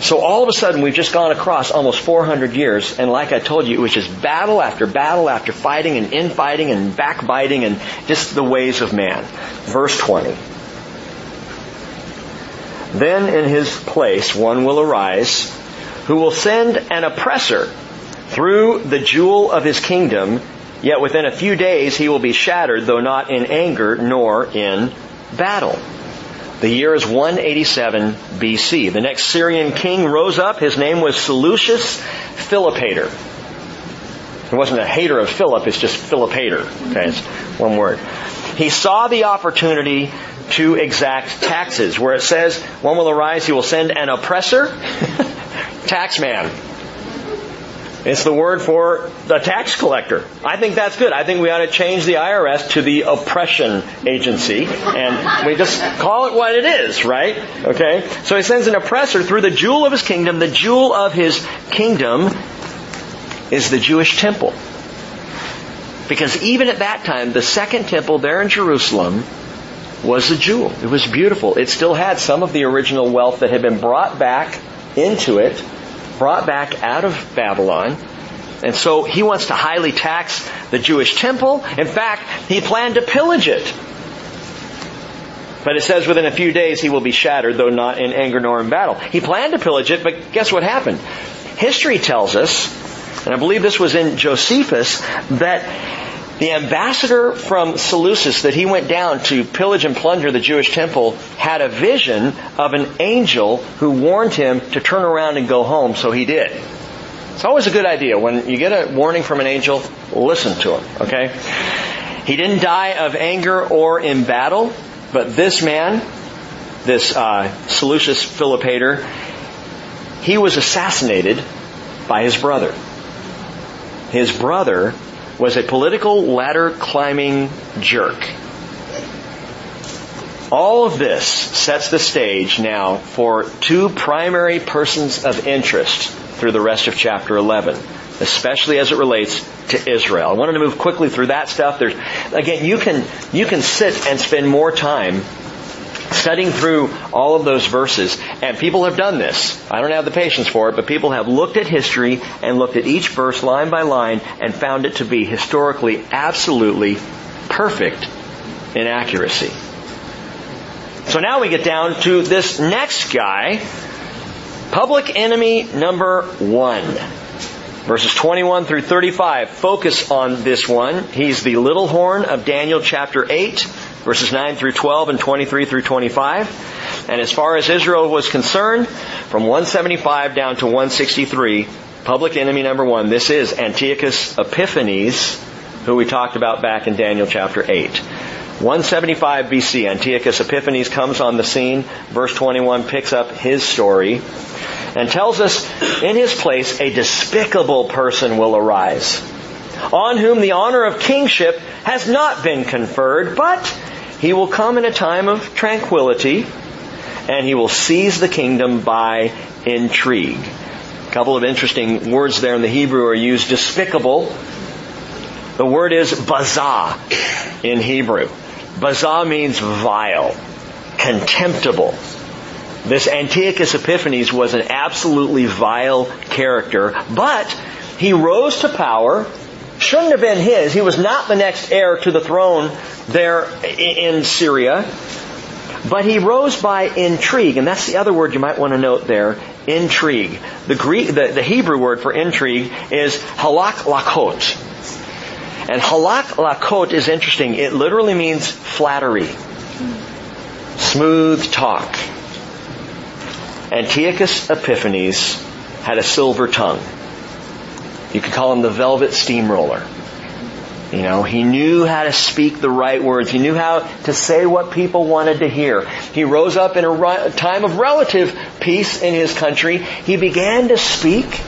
So all of a sudden we've just gone across almost 400 years and like I told you, it was just battle after battle after fighting and infighting and backbiting and just the ways of man. Verse 20. Then in his place one will arise who will send an oppressor through the jewel of his kingdom, yet within a few days he will be shattered, though not in anger nor in battle. The year is 187 BC. The next Syrian king rose up. His name was Seleucus Philopator. He wasn't a hater of Philip, it's just Philopator. Okay, it's one word. He saw the opportunity to exact taxes, where it says, one will arise, he will send an oppressor, taxman. It's the word for the tax collector. I think that's good. I think we ought to change the IRS to the oppression agency and we just call it what it is, right? Okay? So he sends an oppressor through the jewel of his kingdom. The jewel of his kingdom is the Jewish temple. Because even at that time, the second temple there in Jerusalem was a jewel. It was beautiful. It still had some of the original wealth that had been brought back into it brought back out of Babylon. And so he wants to highly tax the Jewish temple. In fact, he planned to pillage it. But it says within a few days he will be shattered, though not in anger nor in battle. He planned to pillage it, but guess what happened? History tells us, and I believe this was in Josephus, that the ambassador from Seleucus that he went down to pillage and plunder the Jewish temple had a vision of an angel who warned him to turn around and go home, so he did. It's always a good idea. When you get a warning from an angel, listen to him, okay? He didn't die of anger or in battle, but this man, this uh, Seleucus Philopator, he was assassinated by his brother. His brother was a political ladder climbing jerk. All of this sets the stage now for two primary persons of interest through the rest of chapter 11, especially as it relates to Israel. I wanted to move quickly through that stuff. There's, again, you can, you can sit and spend more time studying through all of those verses, and people have done this. I don't have the patience for it, but people have looked at history and looked at each verse line by line and found it to be historically absolutely perfect in accuracy. So now we get down to this next guy, public enemy number one. Verses 21 through 35 focus on this one. He's the little horn of Daniel chapter 8 verses 9 through 12 and 23 through 25. And as far as Israel was concerned, from 175 down to 163, public enemy number one, this is Antiochus Epiphanes, who we talked about back in Daniel chapter 8. 175 BC, Antiochus Epiphanes comes on the scene. Verse 21 picks up his story and tells us in his place a despicable person will arise, on whom the honor of kingship has not been conferred, but he will come in a time of tranquility and he will seize the kingdom by intrigue. A couple of interesting words there in the Hebrew are used. Despicable. The word is bazah in Hebrew. Bazah means vile, contemptible. This Antiochus Epiphanes was an absolutely vile character, but he rose to power. Shouldn't have been his. He was not the next heir to the throne there in Syria. But he rose by intrigue, and that's the other word you might want to note there, intrigue. The Greek, the, the Hebrew word for intrigue is halak lakot. And halak lakot is interesting. It literally means flattery. Smooth talk. Antiochus Epiphanes had a silver tongue. You could call him the velvet steamroller. You know, he knew how to speak the right words. He knew how to say what people wanted to hear. He rose up in a time of relative peace in his country. He began to speak.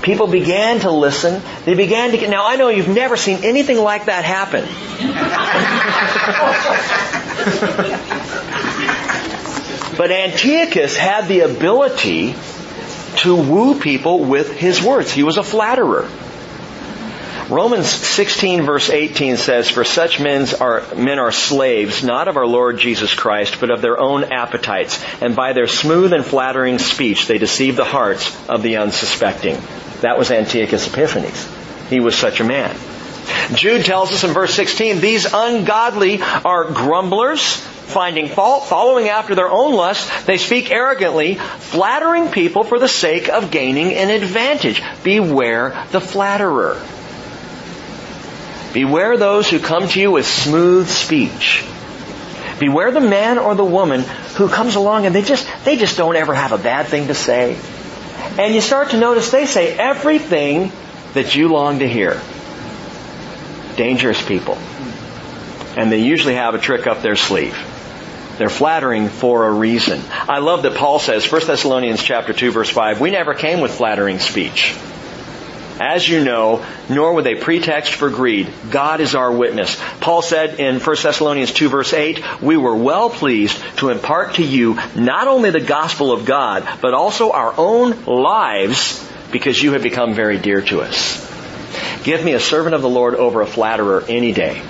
People began to listen. They began to get, now I know you've never seen anything like that happen. but Antiochus had the ability to woo people with his words. He was a flatterer. Romans 16 verse 18 says, For such men are, men are slaves, not of our Lord Jesus Christ, but of their own appetites, and by their smooth and flattering speech they deceive the hearts of the unsuspecting. That was Antiochus Epiphanes. He was such a man. Jude tells us in verse 16, these ungodly are grumblers, finding fault, following after their own lusts, they speak arrogantly, flattering people for the sake of gaining an advantage. Beware the flatterer. Beware those who come to you with smooth speech. Beware the man or the woman who comes along and they just, they just don't ever have a bad thing to say. And you start to notice they say everything that you long to hear. Dangerous people. And they usually have a trick up their sleeve. They're flattering for a reason. I love that Paul says, 1 Thessalonians chapter 2 verse 5, we never came with flattering speech as you know, nor with a pretext for greed. God is our witness. Paul said in 1 Thessalonians 2 verse 8, we were well pleased to impart to you not only the gospel of God, but also our own lives because you have become very dear to us. Give me a servant of the Lord over a flatterer any day.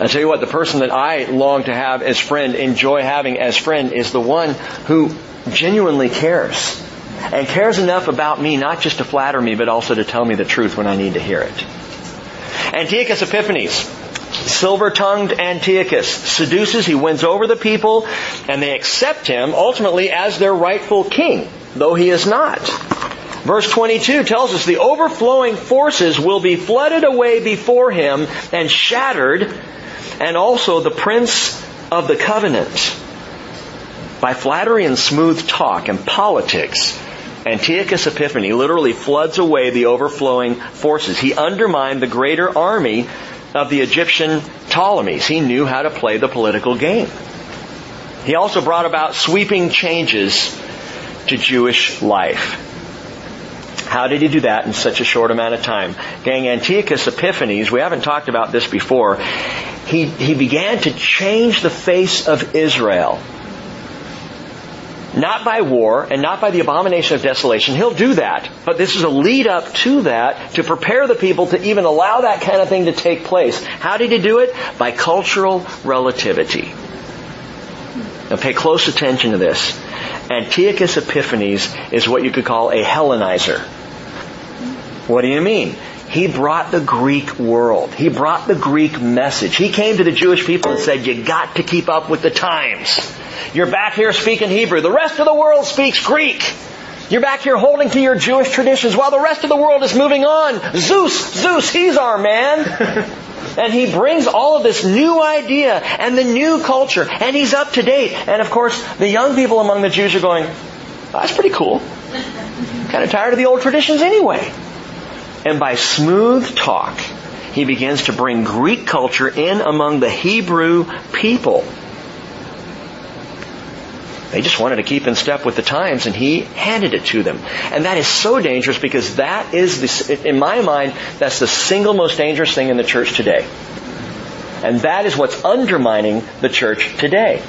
I tell you what, the person that I long to have as friend, enjoy having as friend, is the one who genuinely cares and cares enough about me not just to flatter me, but also to tell me the truth when I need to hear it. Antiochus Epiphanes, silver-tongued Antiochus, seduces, he wins over the people, and they accept him ultimately as their rightful king, though he is not. Verse 22 tells us the overflowing forces will be flooded away before him and shattered, and also the prince of the covenant. By flattery and smooth talk and politics, Antiochus Epiphanes literally floods away the overflowing forces. He undermined the greater army of the Egyptian Ptolemies. He knew how to play the political game. He also brought about sweeping changes to Jewish life. How did he do that in such a short amount of time? Gang, Antiochus Epiphanes, we haven't talked about this before, he, he began to change the face of Israel not by war and not by the abomination of desolation. He'll do that. But this is a lead up to that to prepare the people to even allow that kind of thing to take place. How did he do it? By cultural relativity. Now pay close attention to this. Antiochus Epiphanes is what you could call a Hellenizer. What do you mean? He brought the Greek world. He brought the Greek message. He came to the Jewish people and said, you got to keep up with the times. You're back here speaking Hebrew. The rest of the world speaks Greek. You're back here holding to your Jewish traditions while the rest of the world is moving on. Zeus, Zeus, he's our man. and he brings all of this new idea and the new culture and he's up to date. And of course, the young people among the Jews are going, that's pretty cool. Kind of tired of the old traditions anyway. And by smooth talk, he begins to bring Greek culture in among the Hebrew people. They just wanted to keep in step with the times and he handed it to them. And that is so dangerous because that is the, in my mind, that's the single most dangerous thing in the church today. And that is what's undermining the church today.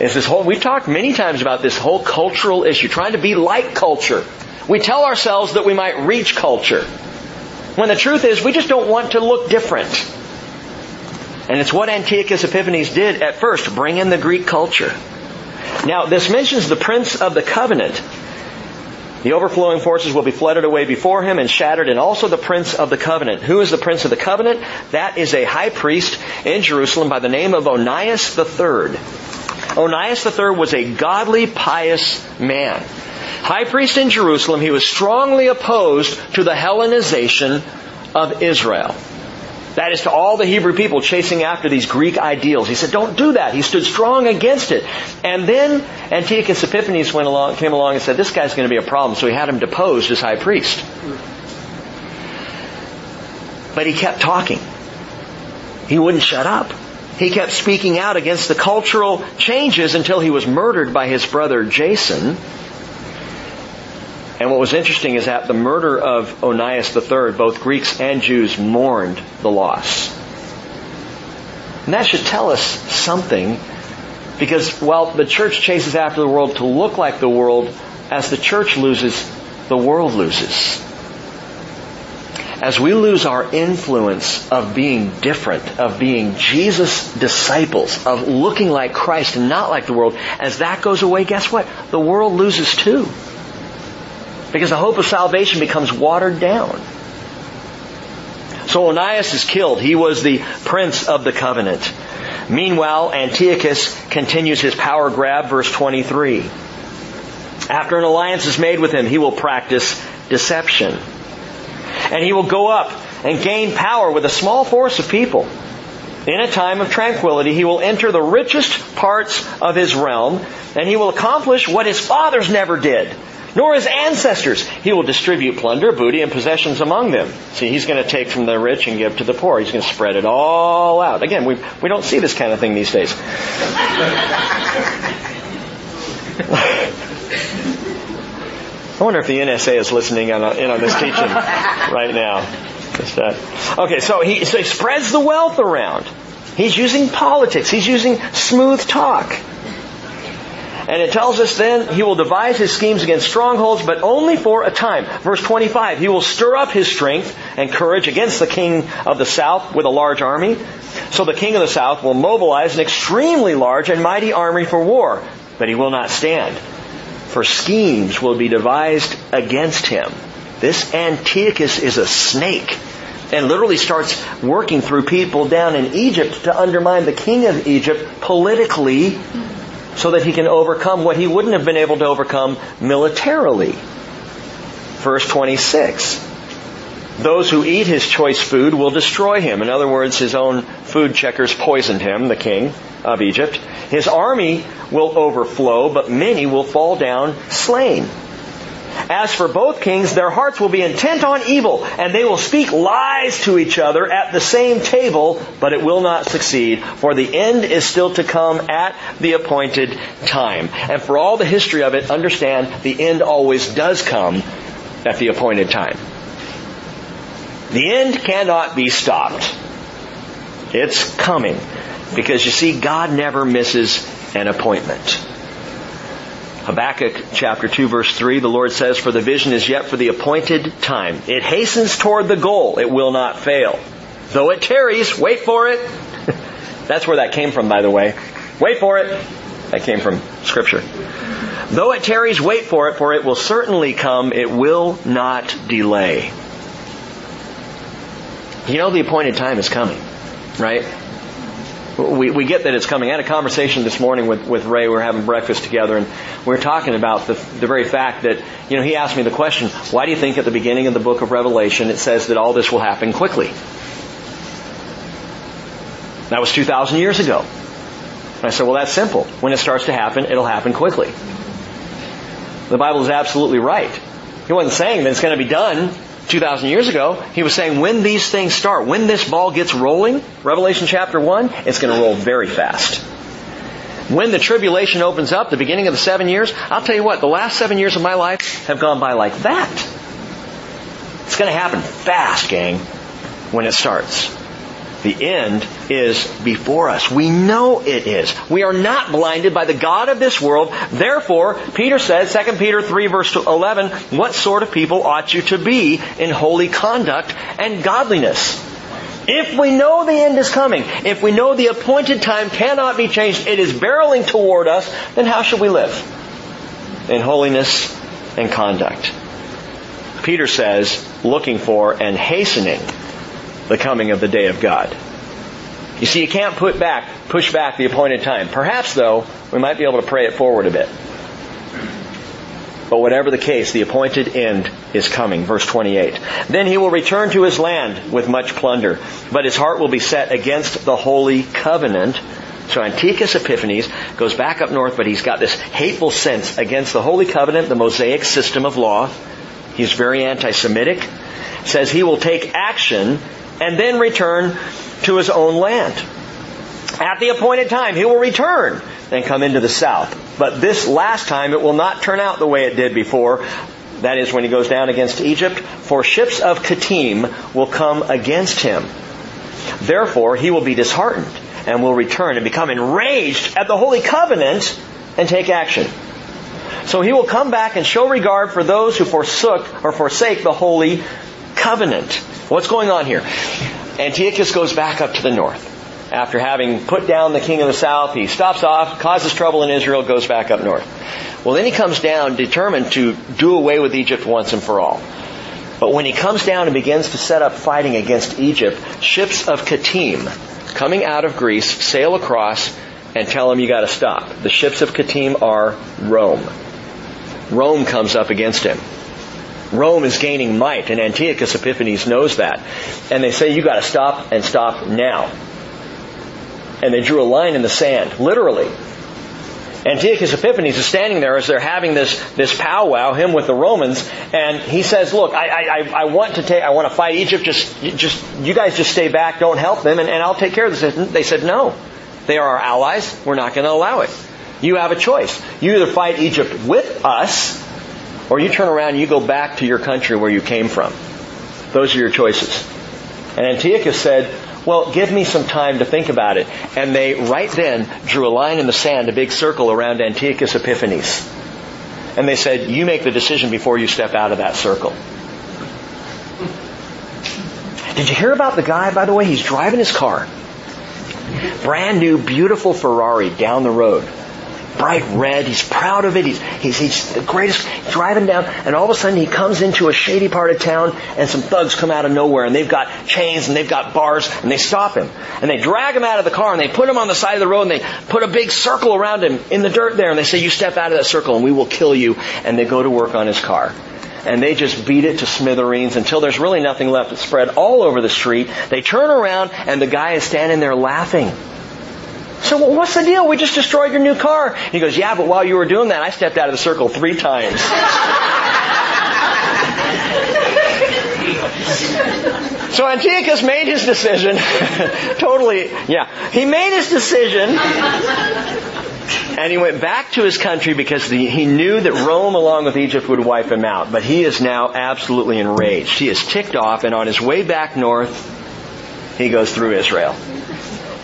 Is this whole, we've talked many times about this whole cultural issue, trying to be like culture. We tell ourselves that we might reach culture. When the truth is, we just don't want to look different. And it's what Antiochus Epiphanes did at first, bring in the Greek culture. Now, this mentions the Prince of the Covenant. The overflowing forces will be flooded away before him and shattered, and also the Prince of the Covenant. Who is the Prince of the Covenant? That is a high priest in Jerusalem by the name of Onias III. Onias III was a godly, pious man. High priest in Jerusalem, he was strongly opposed to the Hellenization of Israel. That is to all the Hebrew people chasing after these Greek ideals. He said, don't do that. He stood strong against it. And then Antiochus Epiphanes went along, came along and said, this guy's going to be a problem. So he had him deposed as high priest. But he kept talking. He wouldn't shut up. He kept speaking out against the cultural changes until he was murdered by his brother Jason. And what was interesting is that the murder of Onias III, both Greeks and Jews mourned the loss. And that should tell us something because while the church chases after the world to look like the world, as the church loses, the world loses. As we lose our influence of being different, of being Jesus' disciples, of looking like Christ and not like the world, as that goes away, guess what? The world loses too. Because the hope of salvation becomes watered down. So Onias is killed. He was the prince of the covenant. Meanwhile, Antiochus continues his power grab, verse 23. After an alliance is made with him, he will practice deception. And he will go up and gain power with a small force of people. In a time of tranquility, he will enter the richest parts of his realm, and he will accomplish what his fathers never did nor his ancestors. He will distribute plunder, booty, and possessions among them. See, he's going to take from the rich and give to the poor. He's going to spread it all out. Again, we, we don't see this kind of thing these days. I wonder if the NSA is listening on, in on this teaching right now. Uh, okay, so he, so he spreads the wealth around. He's using politics. He's using smooth talk. And it tells us then he will devise his schemes against strongholds, but only for a time. Verse 25, he will stir up his strength and courage against the king of the south with a large army. So the king of the south will mobilize an extremely large and mighty army for war, but he will not stand. For schemes will be devised against him. This Antiochus is a snake and literally starts working through people down in Egypt to undermine the king of Egypt politically so that he can overcome what he wouldn't have been able to overcome militarily. Verse 26. Those who eat his choice food will destroy him. In other words, his own food checkers poisoned him, the king of Egypt. His army will overflow, but many will fall down slain. As for both kings, their hearts will be intent on evil, and they will speak lies to each other at the same table, but it will not succeed, for the end is still to come at the appointed time. And for all the history of it, understand the end always does come at the appointed time. The end cannot be stopped. It's coming. Because you see, God never misses an appointment. Habakkuk chapter 2 verse 3, the Lord says, For the vision is yet for the appointed time. It hastens toward the goal. It will not fail. Though it tarries, wait for it. That's where that came from, by the way. Wait for it. That came from scripture. Though it tarries, wait for it, for it will certainly come. It will not delay. You know the appointed time is coming, right? We, we get that it's coming. I had a conversation this morning with, with Ray. We were having breakfast together, and we were talking about the, the very fact that, you know, he asked me the question, why do you think at the beginning of the book of Revelation it says that all this will happen quickly? That was 2,000 years ago. And I said, well, that's simple. When it starts to happen, it'll happen quickly. The Bible is absolutely right. He wasn't saying that it's going to be done 2,000 years ago, he was saying when these things start, when this ball gets rolling, Revelation chapter 1, it's going to roll very fast. When the tribulation opens up, the beginning of the seven years, I'll tell you what, the last seven years of my life have gone by like that. It's going to happen fast, gang, when it starts. The end is before us. We know it is. We are not blinded by the God of this world. Therefore, Peter says, 2 Peter 3 verse 11, what sort of people ought you to be in holy conduct and godliness? If we know the end is coming, if we know the appointed time cannot be changed, it is barreling toward us, then how should we live? In holiness and conduct. Peter says, looking for and hastening the coming of the day of God. You see, you can't put back, push back the appointed time. Perhaps, though, we might be able to pray it forward a bit. But whatever the case, the appointed end is coming. Verse 28. Then he will return to his land with much plunder, but his heart will be set against the holy covenant. So Antiochus Epiphanes goes back up north, but he's got this hateful sense against the holy covenant, the Mosaic system of law. He's very anti-Semitic. Says he will take action and then return to his own land. At the appointed time, he will return and come into the south. But this last time, it will not turn out the way it did before. That is when he goes down against Egypt, for ships of Kittim will come against him. Therefore, he will be disheartened and will return and become enraged at the holy covenant and take action. So he will come back and show regard for those who forsook or forsake the holy covenant. What's going on here? Antiochus goes back up to the north. After having put down the king of the south, he stops off, causes trouble in Israel, goes back up north. Well, then he comes down determined to do away with Egypt once and for all. But when he comes down and begins to set up fighting against Egypt, ships of Kittim, coming out of Greece, sail across and tell him you gotta stop. The ships of Kittim are Rome. Rome comes up against him. Rome is gaining might, and Antiochus Epiphanes knows that. And they say, you gotta stop and stop now. And they drew a line in the sand, literally. Antiochus Epiphanes is standing there as they're having this, this powwow, him with the Romans, and he says, look, I, I, I want to take, I want to fight Egypt, just, just, you guys just stay back, don't help them, and, and I'll take care of this. They said, no. They are our allies, we're not going to allow it. You have a choice. You either fight Egypt with us, or you turn around and you go back to your country where you came from. Those are your choices. And Antiochus said, well, give me some time to think about it. And they right then drew a line in the sand, a big circle around Antiochus Epiphanes. And they said, you make the decision before you step out of that circle. Did you hear about the guy, by the way? He's driving his car. Brand new, beautiful Ferrari down the road bright red. He's proud of it. He's, he's, he's the greatest. Driving down, and all of a sudden he comes into a shady part of town, and some thugs come out of nowhere, and they've got chains and they've got bars, and they stop him, and they drag him out of the car, and they put him on the side of the road, and they put a big circle around him in the dirt there, and they say, "You step out of that circle, and we will kill you." And they go to work on his car and they just beat it to smithereens until there's really nothing left. It's spread all over the street. They turn around and the guy is standing there laughing. So what's the deal? We just destroyed your new car. He goes, yeah, but while you were doing that, I stepped out of the circle three times. so Antiochus made his decision. totally, yeah. He made his decision. And he went back to his country because the, he knew that Rome along with Egypt would wipe him out. But he is now absolutely enraged. He is ticked off and on his way back north, he goes through Israel.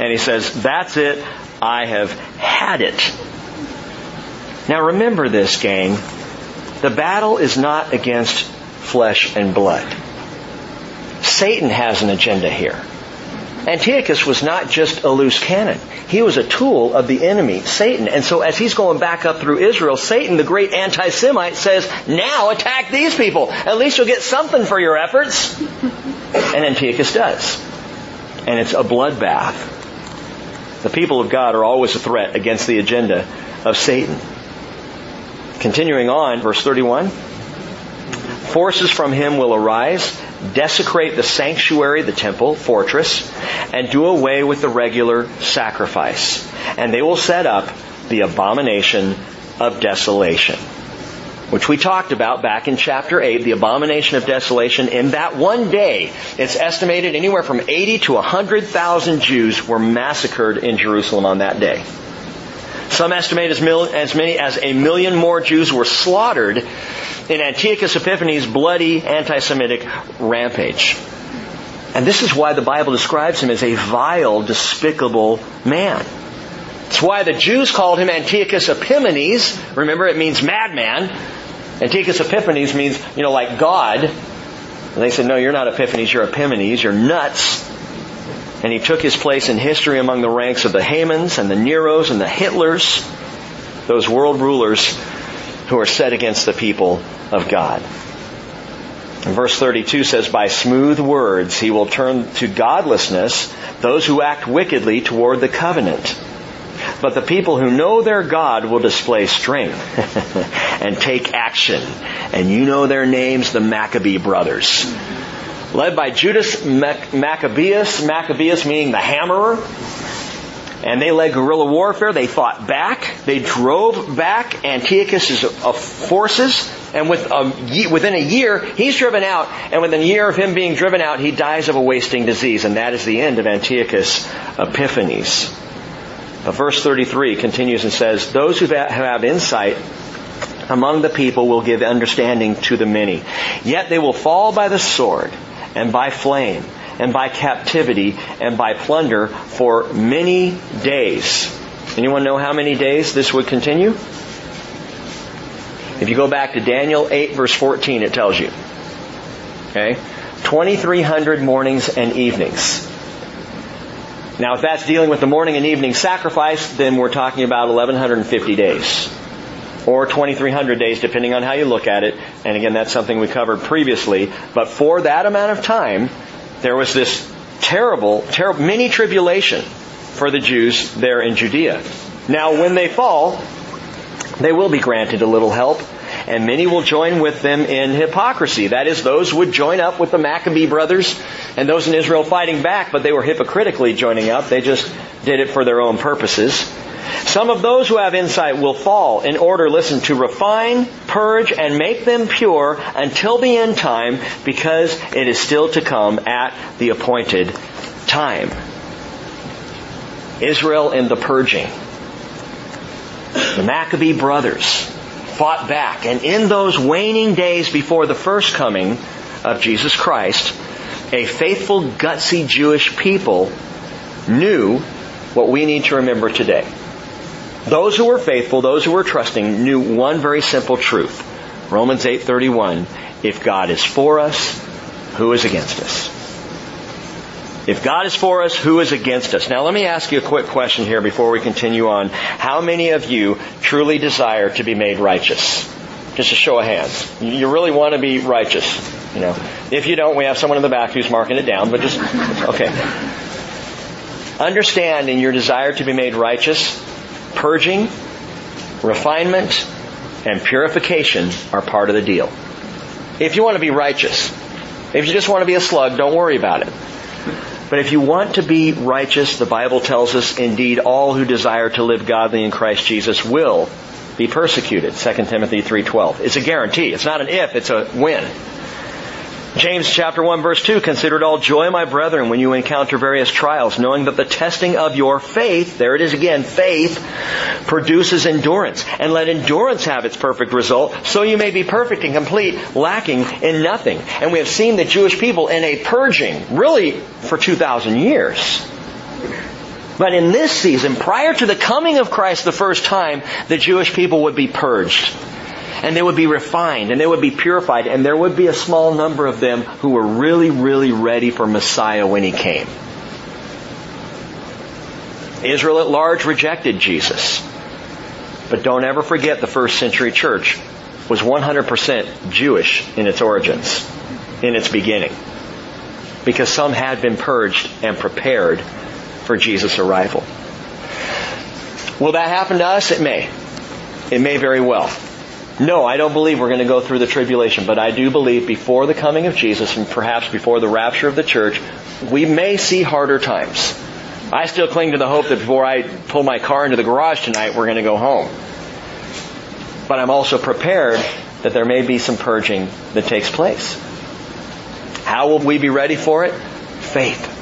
And he says, that's it. I have had it. Now remember this, gang. The battle is not against flesh and blood. Satan has an agenda here. Antiochus was not just a loose cannon. He was a tool of the enemy, Satan. And so as he's going back up through Israel, Satan, the great anti-Semite, says, now attack these people. At least you'll get something for your efforts. And Antiochus does. And it's a bloodbath. The people of God are always a threat against the agenda of Satan. Continuing on, verse 31. Forces from him will arise, desecrate the sanctuary, the temple, fortress, and do away with the regular sacrifice. And they will set up the abomination of desolation. Which we talked about back in chapter 8, the abomination of desolation, in that one day, it's estimated anywhere from 80 to 100,000 Jews were massacred in Jerusalem on that day. Some estimate as, mil, as many as a million more Jews were slaughtered in Antiochus Epiphanes' bloody anti-Semitic rampage. And this is why the Bible describes him as a vile, despicable man. It's why the Jews called him Antiochus Epimanes. Remember, it means madman. Antiochus Epiphanes means, you know, like God. And they said, no, you're not Epiphanes, you're Epimanes, you're nuts. And he took his place in history among the ranks of the Hamans and the Neros and the Hitlers, those world rulers who are set against the people of God. And verse 32 says, By smooth words he will turn to godlessness those who act wickedly toward the covenant. But the people who know their God will display strength and take action. And you know their names, the Maccabee brothers. Led by Judas Maccabeus, Maccabeus meaning the hammerer. And they led guerrilla warfare. They fought back. They drove back Antiochus' uh, forces. And with a, within a year, he's driven out. And within a year of him being driven out, he dies of a wasting disease. And that is the end of Antiochus Epiphanes. But verse 33 continues and says, Those who have insight among the people will give understanding to the many. Yet they will fall by the sword and by flame and by captivity and by plunder for many days. Anyone know how many days this would continue? If you go back to Daniel 8 verse 14, it tells you. Okay? 2300 mornings and evenings. Now if that's dealing with the morning and evening sacrifice, then we're talking about 1150 days. Or 2300 days, depending on how you look at it. And again, that's something we covered previously. But for that amount of time, there was this terrible, terrible mini tribulation for the Jews there in Judea. Now, when they fall, they will be granted a little help, and many will join with them in hypocrisy. That is, those would join up with the Maccabee brothers and those in Israel fighting back, but they were hypocritically joining up. They just did it for their own purposes. Some of those who have insight will fall in order, listen, to refine, purge, and make them pure until the end time because it is still to come at the appointed time. Israel in the purging. The Maccabee brothers fought back, and in those waning days before the first coming of Jesus Christ, a faithful, gutsy Jewish people knew what we need to remember today. Those who were faithful, those who were trusting, knew one very simple truth. Romans 8:31, if God is for us, who is against us? If God is for us, who is against us? Now let me ask you a quick question here before we continue on. How many of you truly desire to be made righteous? Just a show of hands. You really want to be righteous. You know, if you don't, we have someone in the back who's marking it down, but just, okay. Understand in your desire to be made righteous, purging, refinement, and purification are part of the deal. If you want to be righteous, if you just want to be a slug, don't worry about it. But if you want to be righteous, the Bible tells us, indeed, all who desire to live godly in Christ Jesus will be persecuted. 2 Timothy 3.12. It's a guarantee. It's not an if, it's a when. James chapter 1 verse 2, consider it all joy, my brethren, when you encounter various trials, knowing that the testing of your faith, there it is again, faith, produces endurance. And let endurance have its perfect result, so you may be perfect and complete, lacking in nothing. And we have seen the Jewish people in a purging, really for 2,000 years. But in this season, prior to the coming of Christ the first time, the Jewish people would be purged and they would be refined and they would be purified and there would be a small number of them who were really, really ready for Messiah when he came. Israel at large rejected Jesus. But don't ever forget the first century church was 100% Jewish in its origins, in its beginning. Because some had been purged and prepared for Jesus' arrival. Will that happen to us? It may. It may very well. No, I don't believe we're going to go through the tribulation, but I do believe before the coming of Jesus and perhaps before the rapture of the church, we may see harder times. I still cling to the hope that before I pull my car into the garage tonight, we're going to go home. But I'm also prepared that there may be some purging that takes place. How will we be ready for it? Faith.